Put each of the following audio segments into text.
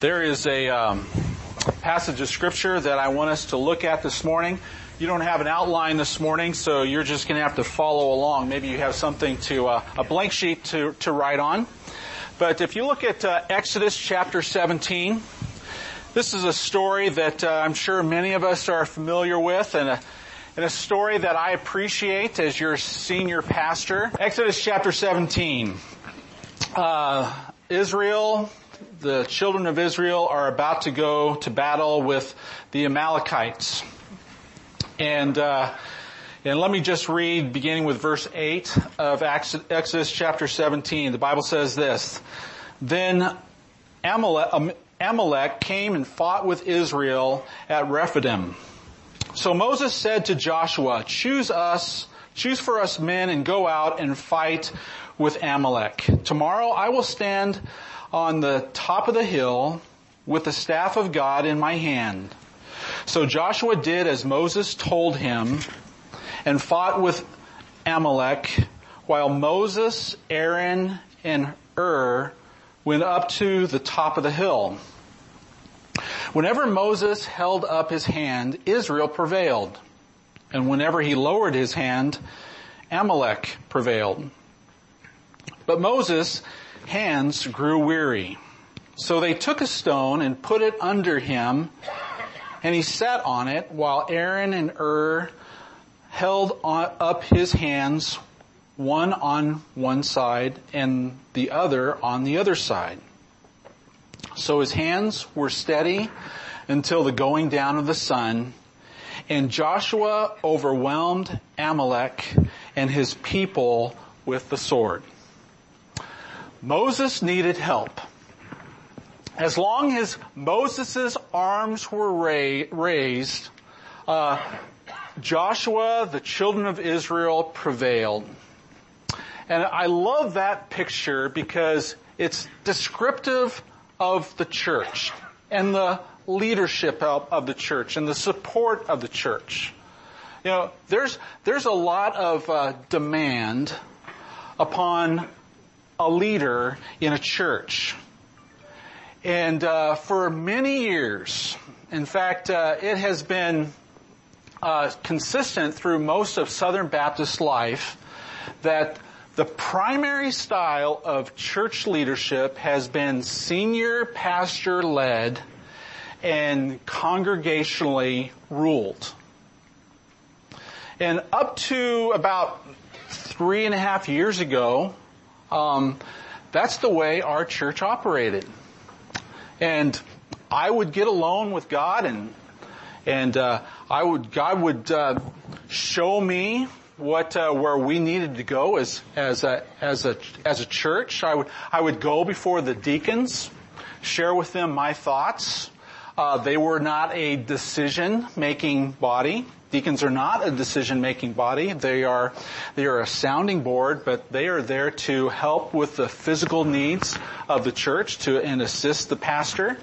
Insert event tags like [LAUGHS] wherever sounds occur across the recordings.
There is a um, passage of scripture that I want us to look at this morning. You don't have an outline this morning, so you're just going to have to follow along. Maybe you have something to uh, a blank sheet to to write on. But if you look at uh, Exodus chapter 17, this is a story that uh, I'm sure many of us are familiar with, and a, and a story that I appreciate as your senior pastor. Exodus chapter 17. Uh, Israel the children of Israel are about to go to battle with the Amalekites. And, uh, and let me just read beginning with verse 8 of Exodus chapter 17. The Bible says this, Then Amalek, um, Amalek came and fought with Israel at Rephidim. So Moses said to Joshua, choose us, choose for us men and go out and fight with Amalek. Tomorrow I will stand on the top of the hill with the staff of God in my hand. So Joshua did as Moses told him and fought with Amalek while Moses, Aaron, and Hur went up to the top of the hill. Whenever Moses held up his hand, Israel prevailed. And whenever he lowered his hand, Amalek prevailed. But Moses hands grew weary. So they took a stone and put it under him, and he sat on it while Aaron and Hur held up his hands, one on one side and the other on the other side. So his hands were steady until the going down of the sun, and Joshua overwhelmed Amalek and his people with the sword. Moses needed help. As long as Moses' arms were raised, uh, Joshua, the children of Israel prevailed. And I love that picture because it's descriptive of the church and the leadership of, of, the church and the support of the church. You know, there's, there's a lot of uh, demand upon a leader in a church. And uh, for many years, in fact, uh, it has been uh, consistent through most of Southern Baptist life that the primary style of church leadership has been senior pastor led and congregationally ruled. And up to about three and a half years ago, um, that's the way our church operated. And I would get alone with God and and uh, I would God would uh, show me what uh, where we needed to go as as a as a as a church. I would I would go before the deacons, share with them my thoughts. Uh, they were not a decision making body. Deacons are not a decision-making body. They are, they are a sounding board, but they are there to help with the physical needs of the church to, and assist the pastor.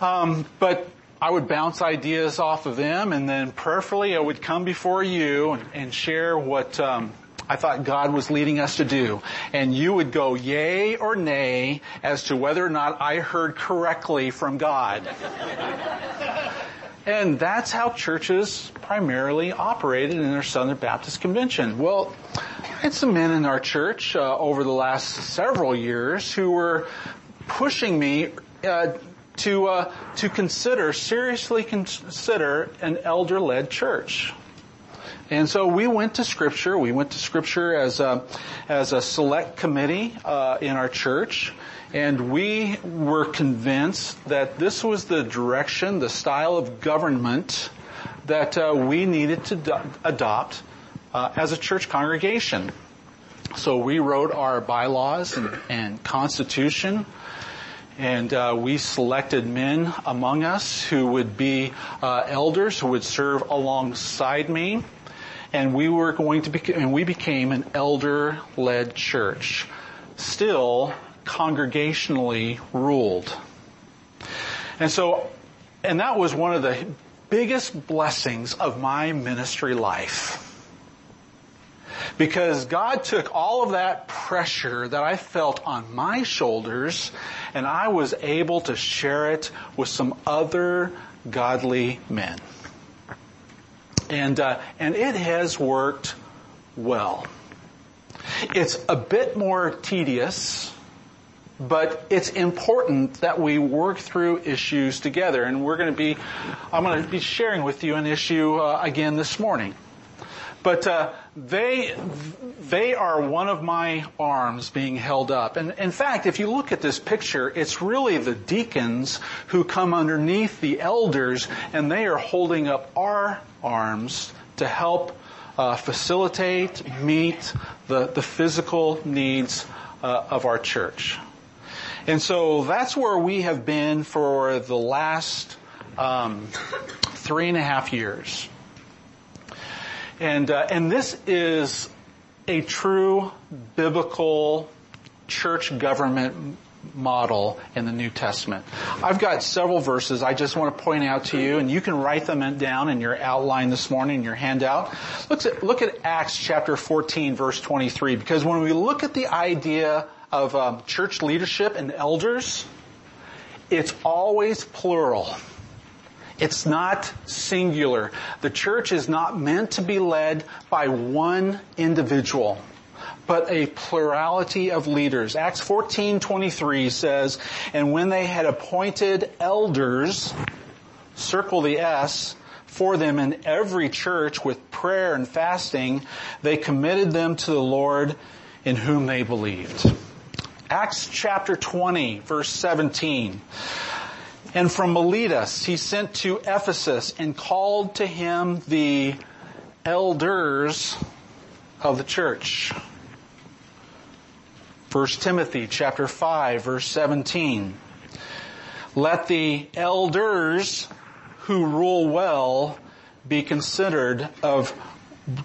Um, but I would bounce ideas off of them and then prayerfully I would come before you and, and share what, um, I thought God was leading us to do. And you would go yay or nay as to whether or not I heard correctly from God. And that's how churches primarily operated in their Southern Baptist Convention. Well, I had some men in our church uh, over the last several years who were pushing me uh, to uh, to consider seriously consider an elder-led church. And so we went to Scripture. We went to Scripture as a as a select committee uh, in our church, and we were convinced that this was the direction, the style of government that uh, we needed to do- adopt uh, as a church congregation. So we wrote our bylaws and, and constitution, and uh, we selected men among us who would be uh, elders who would serve alongside me, and we were going to be, and we became an elder-led church. Still congregationally ruled. And so, and that was one of the biggest blessings of my ministry life. Because God took all of that pressure that I felt on my shoulders and I was able to share it with some other godly men. And, uh, and it has worked well. It's a bit more tedious, but it's important that we work through issues together. And we're going to be, I'm going to be sharing with you an issue uh, again this morning. But uh, they they are one of my arms being held up. And in fact, if you look at this picture, it's really the deacons who come underneath the elders, and they are holding up our arms to help uh, facilitate, meet the, the physical needs uh, of our church. And so that's where we have been for the last um, three and a half years. And, uh, and this is a true biblical church government model in the New Testament. I've got several verses I just want to point out to you, and you can write them down in your outline this morning in your handout. Look at, look at Acts chapter 14 verse 23, because when we look at the idea of um, church leadership and elders, it's always plural. It's not singular. The church is not meant to be led by one individual but a plurality of leaders. Acts 14:23 says, "And when they had appointed elders, circle the S, for them in every church with prayer and fasting, they committed them to the Lord in whom they believed." Acts chapter 20 verse 17. And from Miletus he sent to Ephesus and called to him the elders of the church. 1 Timothy chapter 5 verse 17. Let the elders who rule well be considered of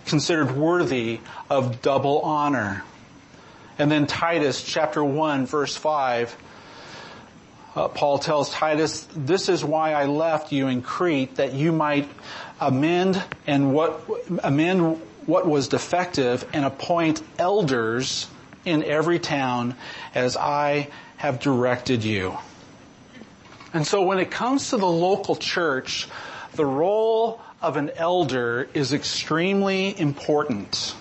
considered worthy of double honor. And then Titus chapter 1 verse 5 uh, Paul tells Titus, this is why I left you in Crete that you might amend and what amend what was defective and appoint elders in every town as I have directed you. And so when it comes to the local church, the role of an elder is extremely important.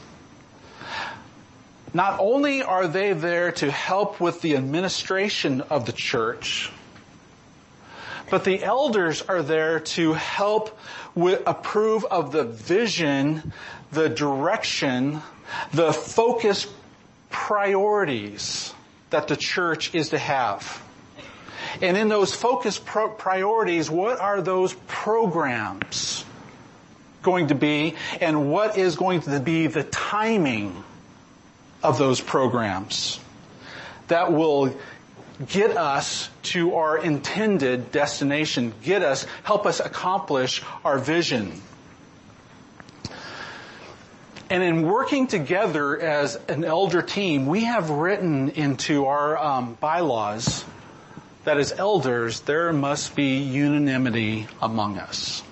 Not only are they there to help with the administration of the church, but the elders are there to help with, approve of the vision, the direction, the focus priorities that the church is to have. And in those focus pro- priorities, what are those programs going to be and what is going to be the timing of those programs that will get us to our intended destination, get us, help us accomplish our vision. And in working together as an elder team, we have written into our um, bylaws that as elders, there must be unanimity among us.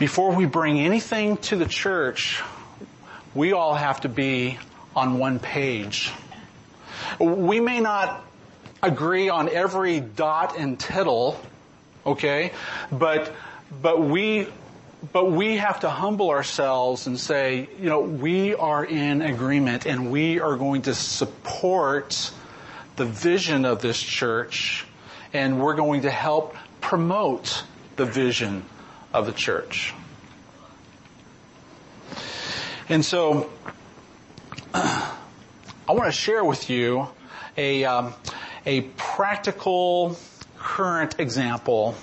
Before we bring anything to the church, we all have to be on one page. We may not agree on every dot and tittle, okay, but, but we, but we have to humble ourselves and say, you know, we are in agreement and we are going to support the vision of this church and we're going to help promote the vision of the church. And so, [CLEARS THROAT] I want to share with you a, um, a practical current example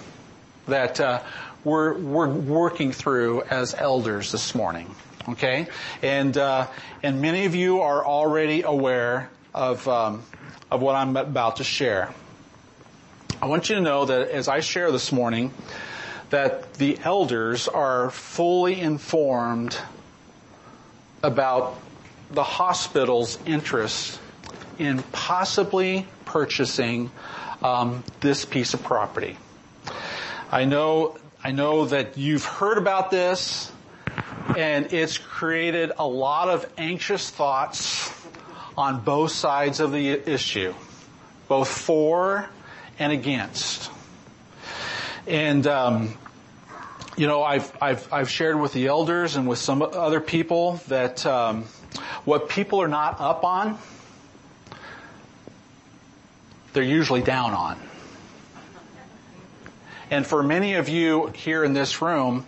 that uh, we're, we're working through as elders this morning. Okay, and uh, and many of you are already aware of um, of what I'm about to share. I want you to know that as I share this morning, that the elders are fully informed about the hospital's interest in possibly purchasing um, this piece of property. I know, I know that you've heard about this. And it's created a lot of anxious thoughts on both sides of the issue, both for and against. And, um, you know, I've, I've, I've shared with the elders and with some other people that um, what people are not up on, they're usually down on. And for many of you here in this room,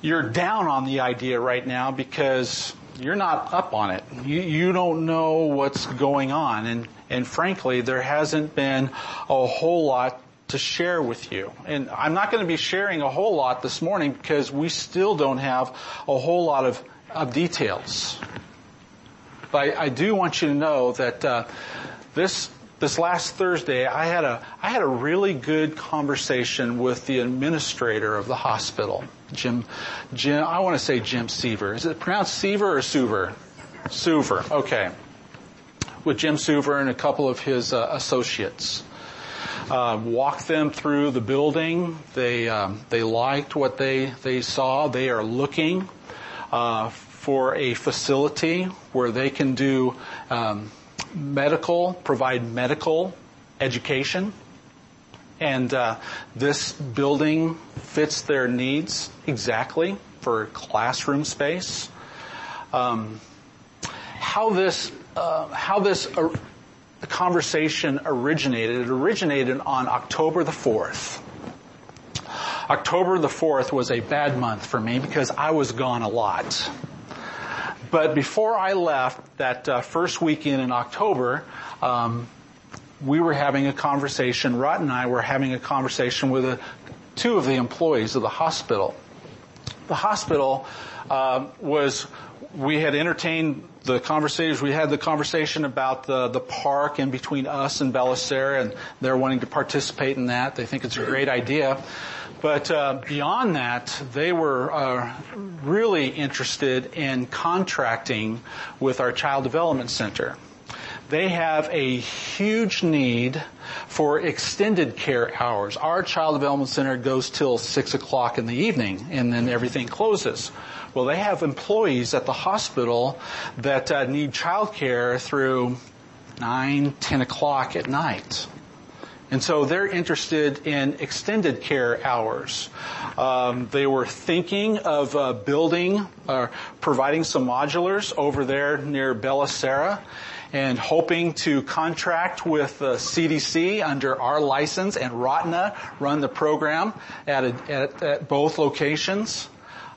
you're down on the idea right now because you're not up on it. You, you don't know what's going on. And, and frankly, there hasn't been a whole lot to share with you. And I'm not going to be sharing a whole lot this morning because we still don't have a whole lot of, of details. But I, I do want you to know that uh, this this last Thursday, I had a I had a really good conversation with the administrator of the hospital, Jim. Jim, I want to say Jim Seaver. Is it pronounced Seaver or Suver? Suver. Okay. With Jim Suver and a couple of his uh, associates. Uh, walked them through the building. They um, they liked what they they saw. They are looking uh, for a facility where they can do. Um, medical, provide medical education. And uh, this building fits their needs exactly for classroom space. Um, how this uh, how this uh, conversation originated? It originated on October the fourth. October the fourth was a bad month for me because I was gone a lot. But before I left that uh, first weekend in October, um, we were having a conversation. Rod and I were having a conversation with a, two of the employees of the hospital. The hospital uh, was. We had entertained the conversation. We had the conversation about the the park in between us and Bellicera, and they're wanting to participate in that. They think it's a great idea. But uh, beyond that, they were uh, really interested in contracting with our Child Development Center. They have a huge need for extended care hours. Our Child Development Center goes till 6 o'clock in the evening and then everything closes. Well, they have employees at the hospital that uh, need child care through 9, 10 o'clock at night. And so they're interested in extended care hours. Um, they were thinking of uh, building, uh, providing some modulars over there near Bellicera and hoping to contract with the CDC under our license and Rotna run the program at, a, at, at both locations.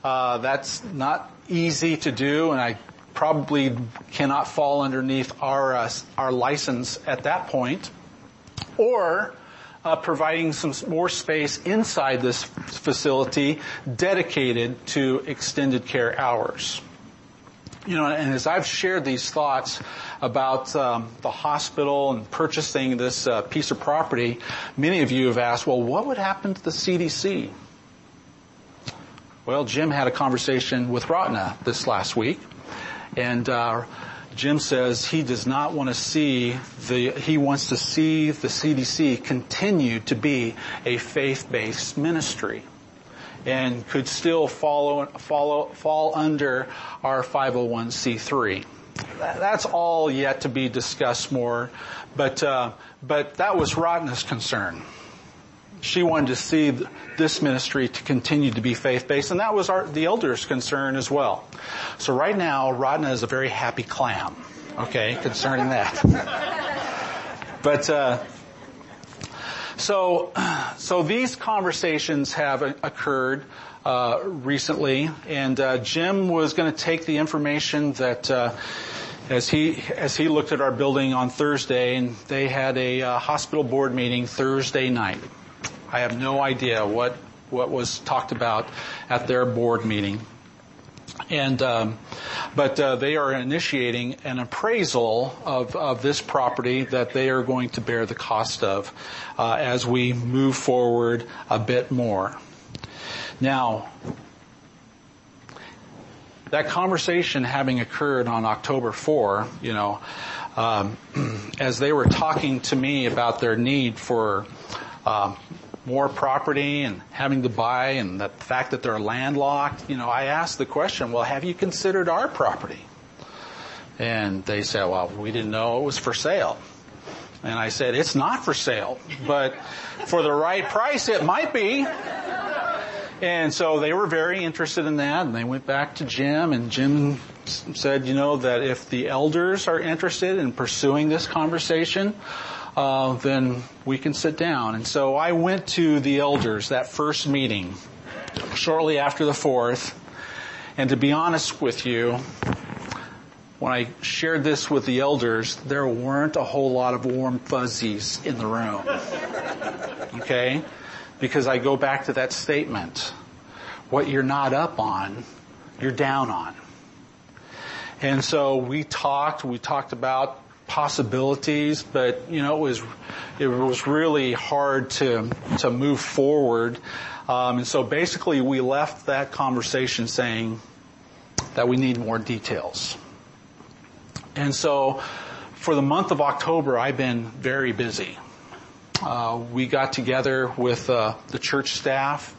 Uh, that's not easy to do and I probably cannot fall underneath our, uh, our license at that point or uh, providing some more space inside this facility dedicated to extended care hours. You know, and as I've shared these thoughts about um, the hospital and purchasing this uh, piece of property, many of you have asked, well, what would happen to the CDC? Well, Jim had a conversation with Rotna this last week, and uh, Jim says he does not want to see the, he wants to see the CDC continue to be a faith-based ministry and could still follow, follow, fall under our 501c3. That's all yet to be discussed more, but, uh, but that was Rotna's concern she wanted to see this ministry to continue to be faith-based, and that was our, the elders' concern as well. So right now, Rodna is a very happy clam, okay, concerning that. [LAUGHS] but, uh, so, [CLEARS THROAT] so these conversations have occurred uh, recently, and uh, Jim was going to take the information that uh, as he as he looked at our building on Thursday, and they had a uh, hospital board meeting Thursday night. I have no idea what what was talked about at their board meeting. And um, but uh, they are initiating an appraisal of, of this property that they are going to bear the cost of uh, as we move forward a bit more. Now, that conversation having occurred on October 4, you know, um, [CLEARS THROAT] as they were talking to me about their need for um, more property and having to buy and the fact that they're landlocked, you know, I asked the question, well, have you considered our property? And they said, well, we didn't know it was for sale. And I said, it's not for sale, but for the right price, it might be. And so they were very interested in that, and they went back to Jim, and Jim said, you know, that if the elders are interested in pursuing this conversation, uh, then we can sit down. And so I went to the elders that first meeting, shortly after the fourth, and to be honest with you, when I shared this with the elders, there weren't a whole lot of warm fuzzies in the room. Okay? Because I go back to that statement. What you're not up on, you're down on. And so we talked, we talked about possibilities, but you know, it was, it was really hard to, to move forward. Um, and so basically we left that conversation saying that we need more details. And so for the month of October, I've been very busy. Uh, we got together with uh, the church staff.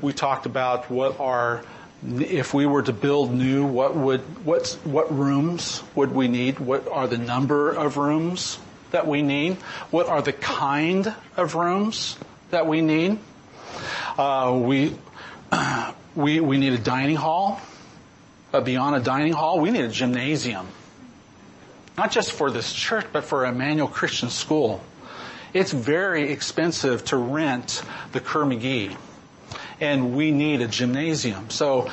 We talked about what our if we were to build new, what would what's what rooms would we need? What are the number of rooms that we need? What are the kind of rooms that we need? Uh, we [CLEARS THROAT] we we need a dining hall. But beyond a dining hall, we need a gymnasium not just for this church, but for Emmanuel Christian School. It's very expensive to rent the Kerr McGee. And we need a gymnasium. So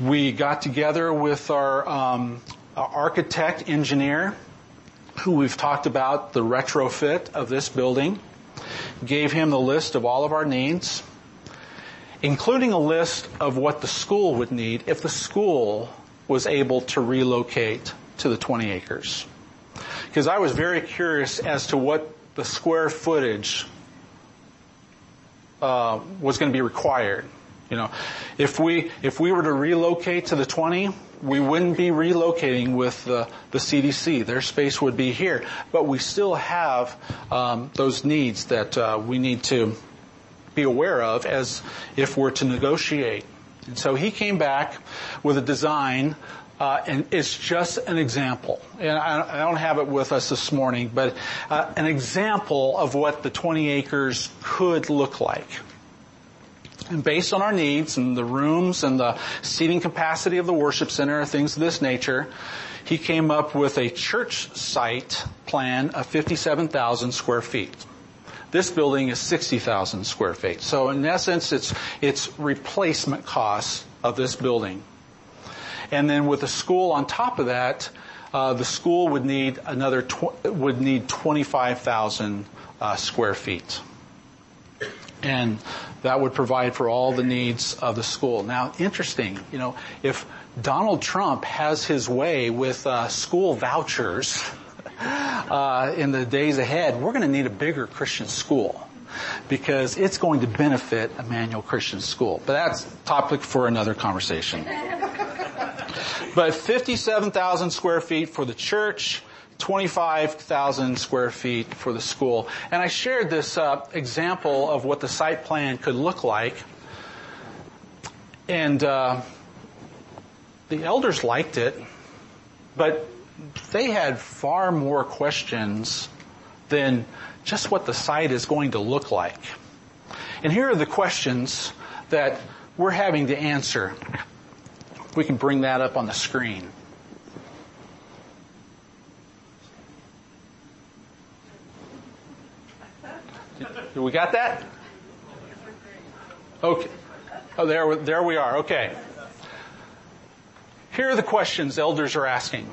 we got together with our, um, our architect engineer, who we've talked about the retrofit of this building, gave him the list of all of our needs, including a list of what the school would need if the school was able to relocate to the 20 acres because I was very curious as to what the square footage uh, was going to be required. You know, if we if we were to relocate to the 20, we wouldn't be relocating with the, the CDC. Their space would be here, but we still have um, those needs that uh, we need to be aware of as if we're to negotiate. And so he came back with a design it's just an example. And I, don't have it with us this morning, but uh, an example of what the 20 acres could look like. And based on our needs and the rooms and the seating capacity of the worship center, things of this nature, he came up with a church site plan of 57,000 square feet. This building is 60,000 square feet. So in essence, it's, it's replacement costs of this building. And then with a school on top of that, uh, the school would need another tw- would need 25,000 uh, square feet, and that would provide for all the needs of the school. Now, interesting, you know, if Donald Trump has his way with uh, school vouchers [LAUGHS] uh, in the days ahead, we're going to need a bigger Christian school because it's going to benefit Emmanuel Christian School. But that's topic for another conversation. [LAUGHS] But 57,000 square feet for the church, 25,000 square feet for the school. And I shared this uh, example of what the site plan could look like. And uh, the elders liked it, but they had far more questions than just what the site is going to look like. And here are the questions that we're having to answer we can bring that up on the screen. We got that? Okay. Oh, there, there we are. Okay. Here are the questions elders are asking.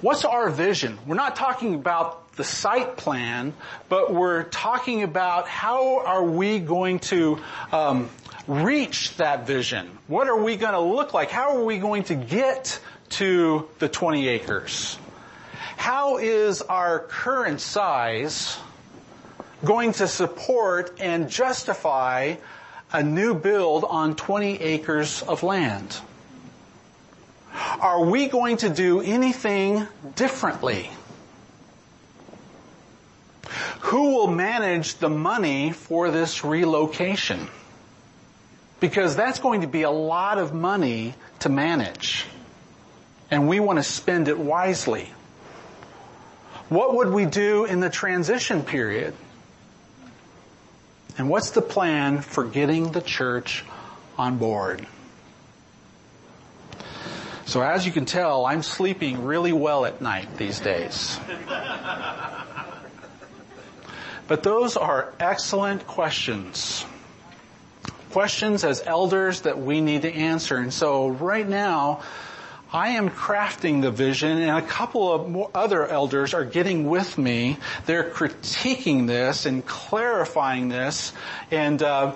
What's our vision? We're not talking about the site plan, but we're talking about how are we going to um, reach that vision? What are we going to look like? How are we going to get to the 20 acres? How is our current size going to support and justify a new build on 20 acres of land? Are we going to do anything differently? who will manage the money for this relocation? Because that's going to be a lot of money to manage. And we want to spend it wisely. What would we do in the transition period? And what's the plan for getting the church on board? So as you can tell, I'm sleeping really well at night these days. But those are excellent questions. Questions as elders that we need to answer. And so right now, I am crafting the vision and a couple of other elders are getting with me. They're critiquing this and clarifying this and uh,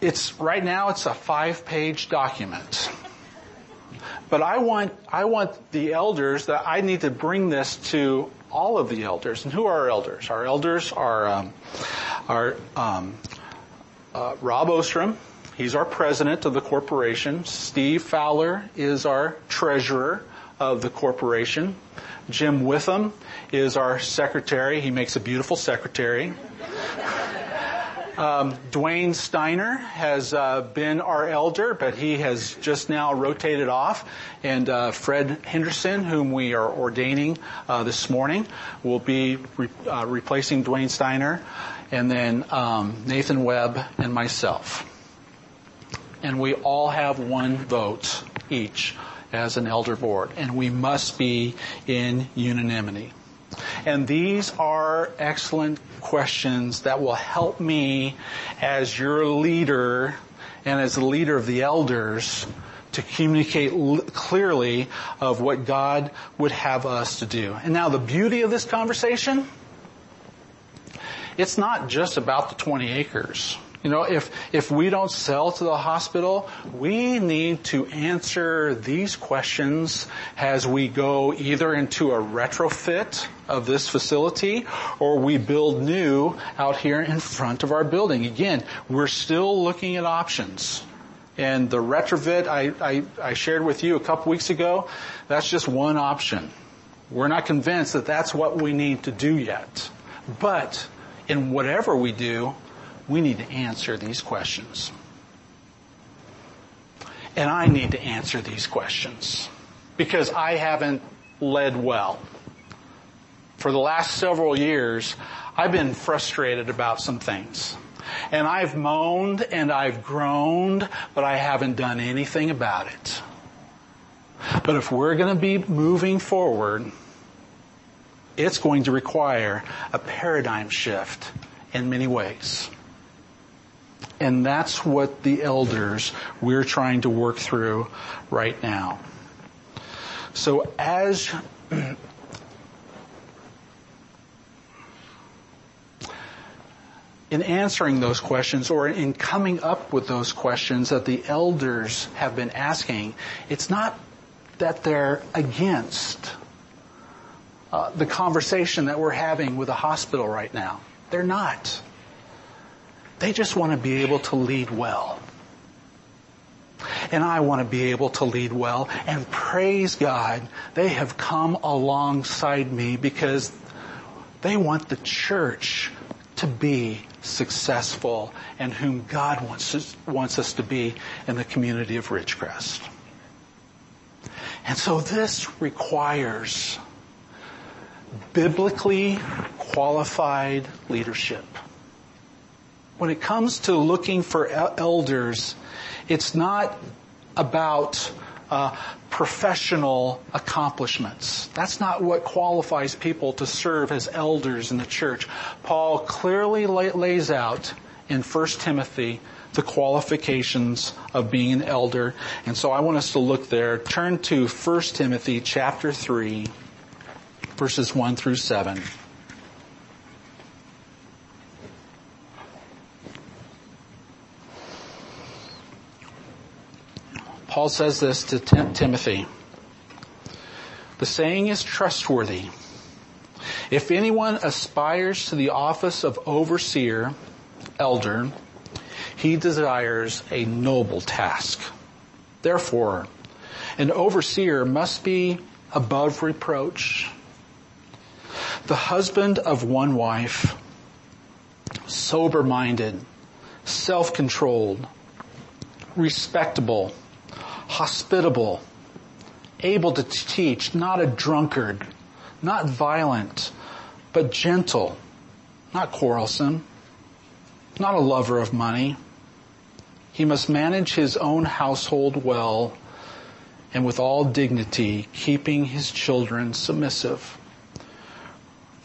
it's right now it's a five page document. But I want, I want the elders that I need to bring this to all of the elders. And who are our elders? Our elders are, um, are um, uh, Rob Ostrom. He's our president of the corporation. Steve Fowler is our treasurer of the corporation. Jim Witham is our secretary. He makes a beautiful secretary. Um, Dwayne Steiner has uh, been our elder, but he has just now rotated off. And uh, Fred Henderson, whom we are ordaining uh, this morning, will be re- uh, replacing Dwayne Steiner. And then um, Nathan Webb and myself. And we all have one vote each as an elder board. And we must be in unanimity. And these are excellent questions that will help me as your leader and as the leader of the elders to communicate clearly of what God would have us to do. And now the beauty of this conversation, it's not just about the 20 acres. You know, if, if we don't sell to the hospital, we need to answer these questions as we go either into a retrofit of this facility or we build new out here in front of our building. Again, we're still looking at options. And the retrofit I, I, I shared with you a couple weeks ago, that's just one option. We're not convinced that that's what we need to do yet. But in whatever we do, we need to answer these questions. And I need to answer these questions because I haven't led well. For the last several years, I've been frustrated about some things. And I've moaned and I've groaned, but I haven't done anything about it. But if we're going to be moving forward, it's going to require a paradigm shift in many ways. And that's what the elders we're trying to work through right now. So as [CLEARS THROAT] in answering those questions or in coming up with those questions that the elders have been asking, it's not that they're against uh, the conversation that we're having with the hospital right now. They're not. They just want to be able to lead well. And I want to be able to lead well. And praise God, they have come alongside me because they want the church to be successful and whom God wants us, wants us to be in the community of Ridgecrest. And so this requires biblically qualified leadership when it comes to looking for elders, it's not about uh, professional accomplishments. That's not what qualifies people to serve as elders in the church. Paul clearly lays out in 1 Timothy the qualifications of being an elder. And so I want us to look there. Turn to 1 Timothy chapter 3 verses 1 through 7. Paul says this to Tim- Timothy. The saying is trustworthy. If anyone aspires to the office of overseer, elder, he desires a noble task. Therefore, an overseer must be above reproach, the husband of one wife, sober-minded, self-controlled, respectable, hospitable, able to teach, not a drunkard, not violent, but gentle, not quarrelsome, not a lover of money. He must manage his own household well and with all dignity, keeping his children submissive.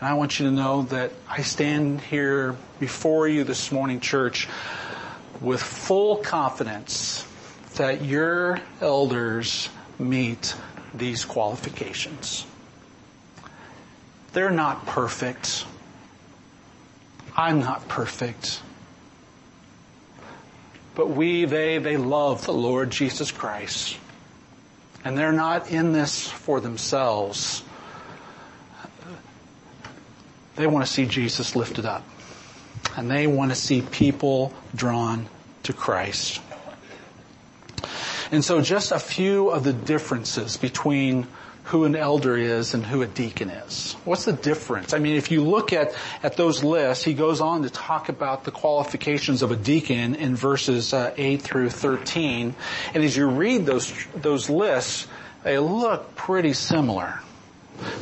And I want you to know that I stand here before you this morning, church, with full confidence that your elders meet these qualifications. They're not perfect. I'm not perfect. But we, they, they love the Lord Jesus Christ. And they're not in this for themselves. They want to see Jesus lifted up. And they want to see people drawn to Christ. And so just a few of the differences between who an elder is and who a deacon is. What's the difference? I mean, if you look at, at those lists, he goes on to talk about the qualifications of a deacon in verses uh, 8 through 13. And as you read those, those lists, they look pretty similar.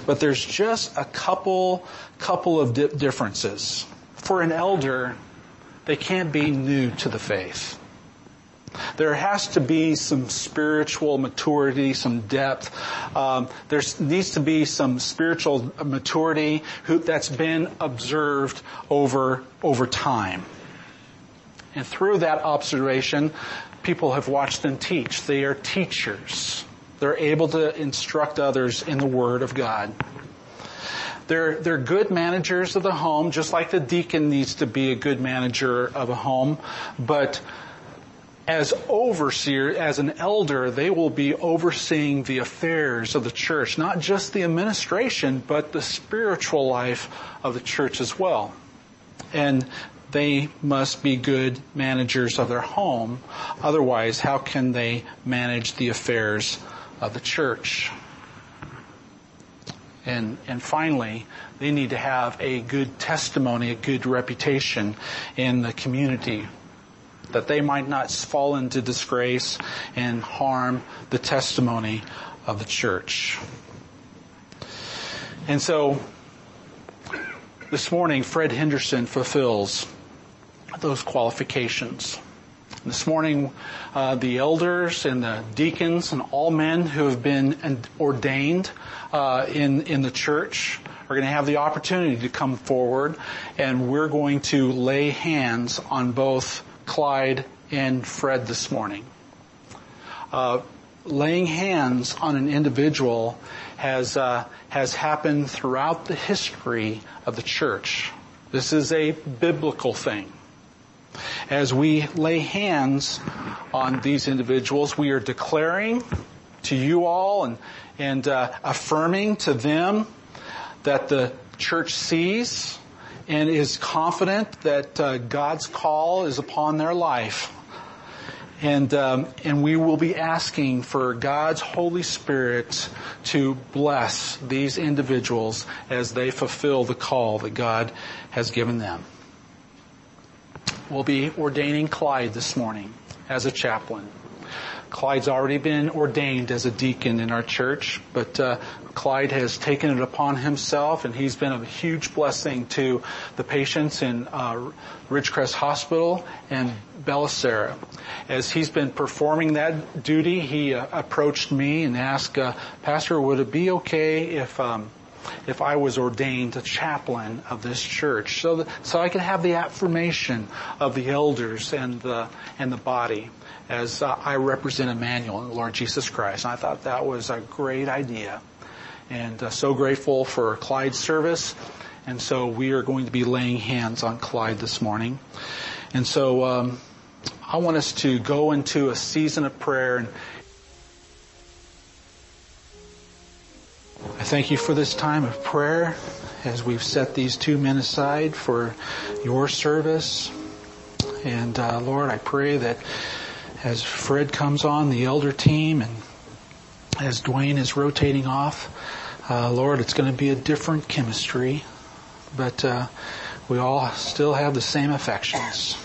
But there's just a couple, couple of di- differences. For an elder, they can't be new to the faith. There has to be some spiritual maturity, some depth. Um, there needs to be some spiritual maturity who, that's been observed over over time. And through that observation, people have watched them teach. They are teachers. They're able to instruct others in the Word of God. They're, they're good managers of the home, just like the deacon needs to be a good manager of a home, but as overseer, as an elder, they will be overseeing the affairs of the church, not just the administration, but the spiritual life of the church as well. And they must be good managers of their home. Otherwise, how can they manage the affairs the church? And, and finally, they need to have a good testimony, a good reputation in the community that they might not fall into disgrace and harm the testimony of the church. And so, this morning, Fred Henderson fulfills those qualifications. This morning, uh, the elders and the deacons and all men who have been ordained uh, in in the church are going to have the opportunity to come forward, and we're going to lay hands on both Clyde and Fred this morning. Uh, laying hands on an individual has uh, has happened throughout the history of the church. This is a biblical thing. As we lay hands on these individuals, we are declaring to you all and and uh, affirming to them that the church sees and is confident that uh, God's call is upon their life. And, um, and we will be asking for God's Holy Spirit to bless these individuals as they fulfill the call that God has given them. We'll be ordaining Clyde this morning as a chaplain. Clyde's already been ordained as a deacon in our church, but uh, Clyde has taken it upon himself, and he's been a huge blessing to the patients in uh, Ridgecrest Hospital and Belisara. As he's been performing that duty, he uh, approached me and asked, uh, Pastor, would it be okay if um, if I was ordained a chaplain of this church, so that, so I could have the affirmation of the elders and the and the body as uh, I represent Emmanuel and the Lord Jesus Christ. And I thought that was a great idea. And uh, so grateful for Clyde's service And so we are going to be laying hands on Clyde this morning. And so um, I want us to go into a season of prayer. And I thank you for this time of prayer as we've set these two men aside for your service. And uh, Lord, I pray that as Fred comes on the elder team and as Dwayne is rotating off, uh, Lord, it's going to be a different chemistry, but uh, we all still have the same affections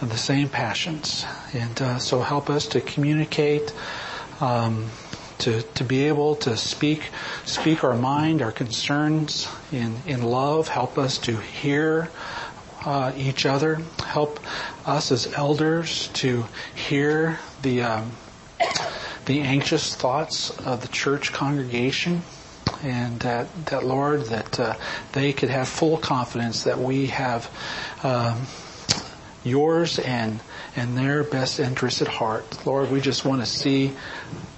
and the same passions. And uh, so help us to communicate, um, to, to be able to speak, speak our mind, our concerns in, in love. Help us to hear uh, each other. Help us as elders to hear the um, the anxious thoughts of the church congregation and that, that Lord, that uh, they could have full confidence that we have um, yours and and their best interests at heart. Lord, we just want to see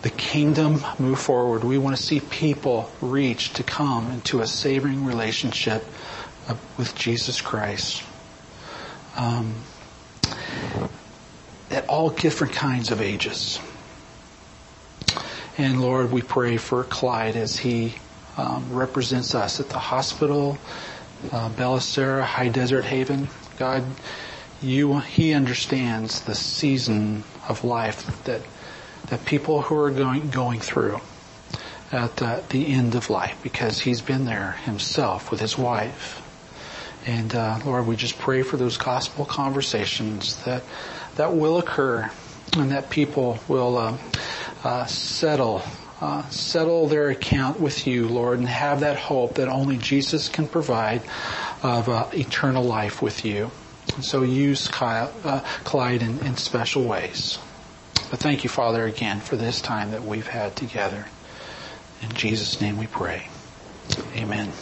the kingdom move forward. We want to see people reach to come into a savoring relationship with Jesus Christ. Um, at all different kinds of ages. And Lord, we pray for Clyde as he um, represents us at the hospital, uh, High Desert Haven. God, you, he understands the season of life that that people who are going going through at uh, the end of life because he's been there himself with his wife. And uh, Lord, we just pray for those gospel conversations that that will occur and that people will uh, uh settle uh, settle their account with you, Lord, and have that hope that only Jesus can provide of uh, eternal life with you. And so use uh, Clyde in, in special ways. But thank you, Father, again for this time that we've had together. In Jesus' name we pray. Amen.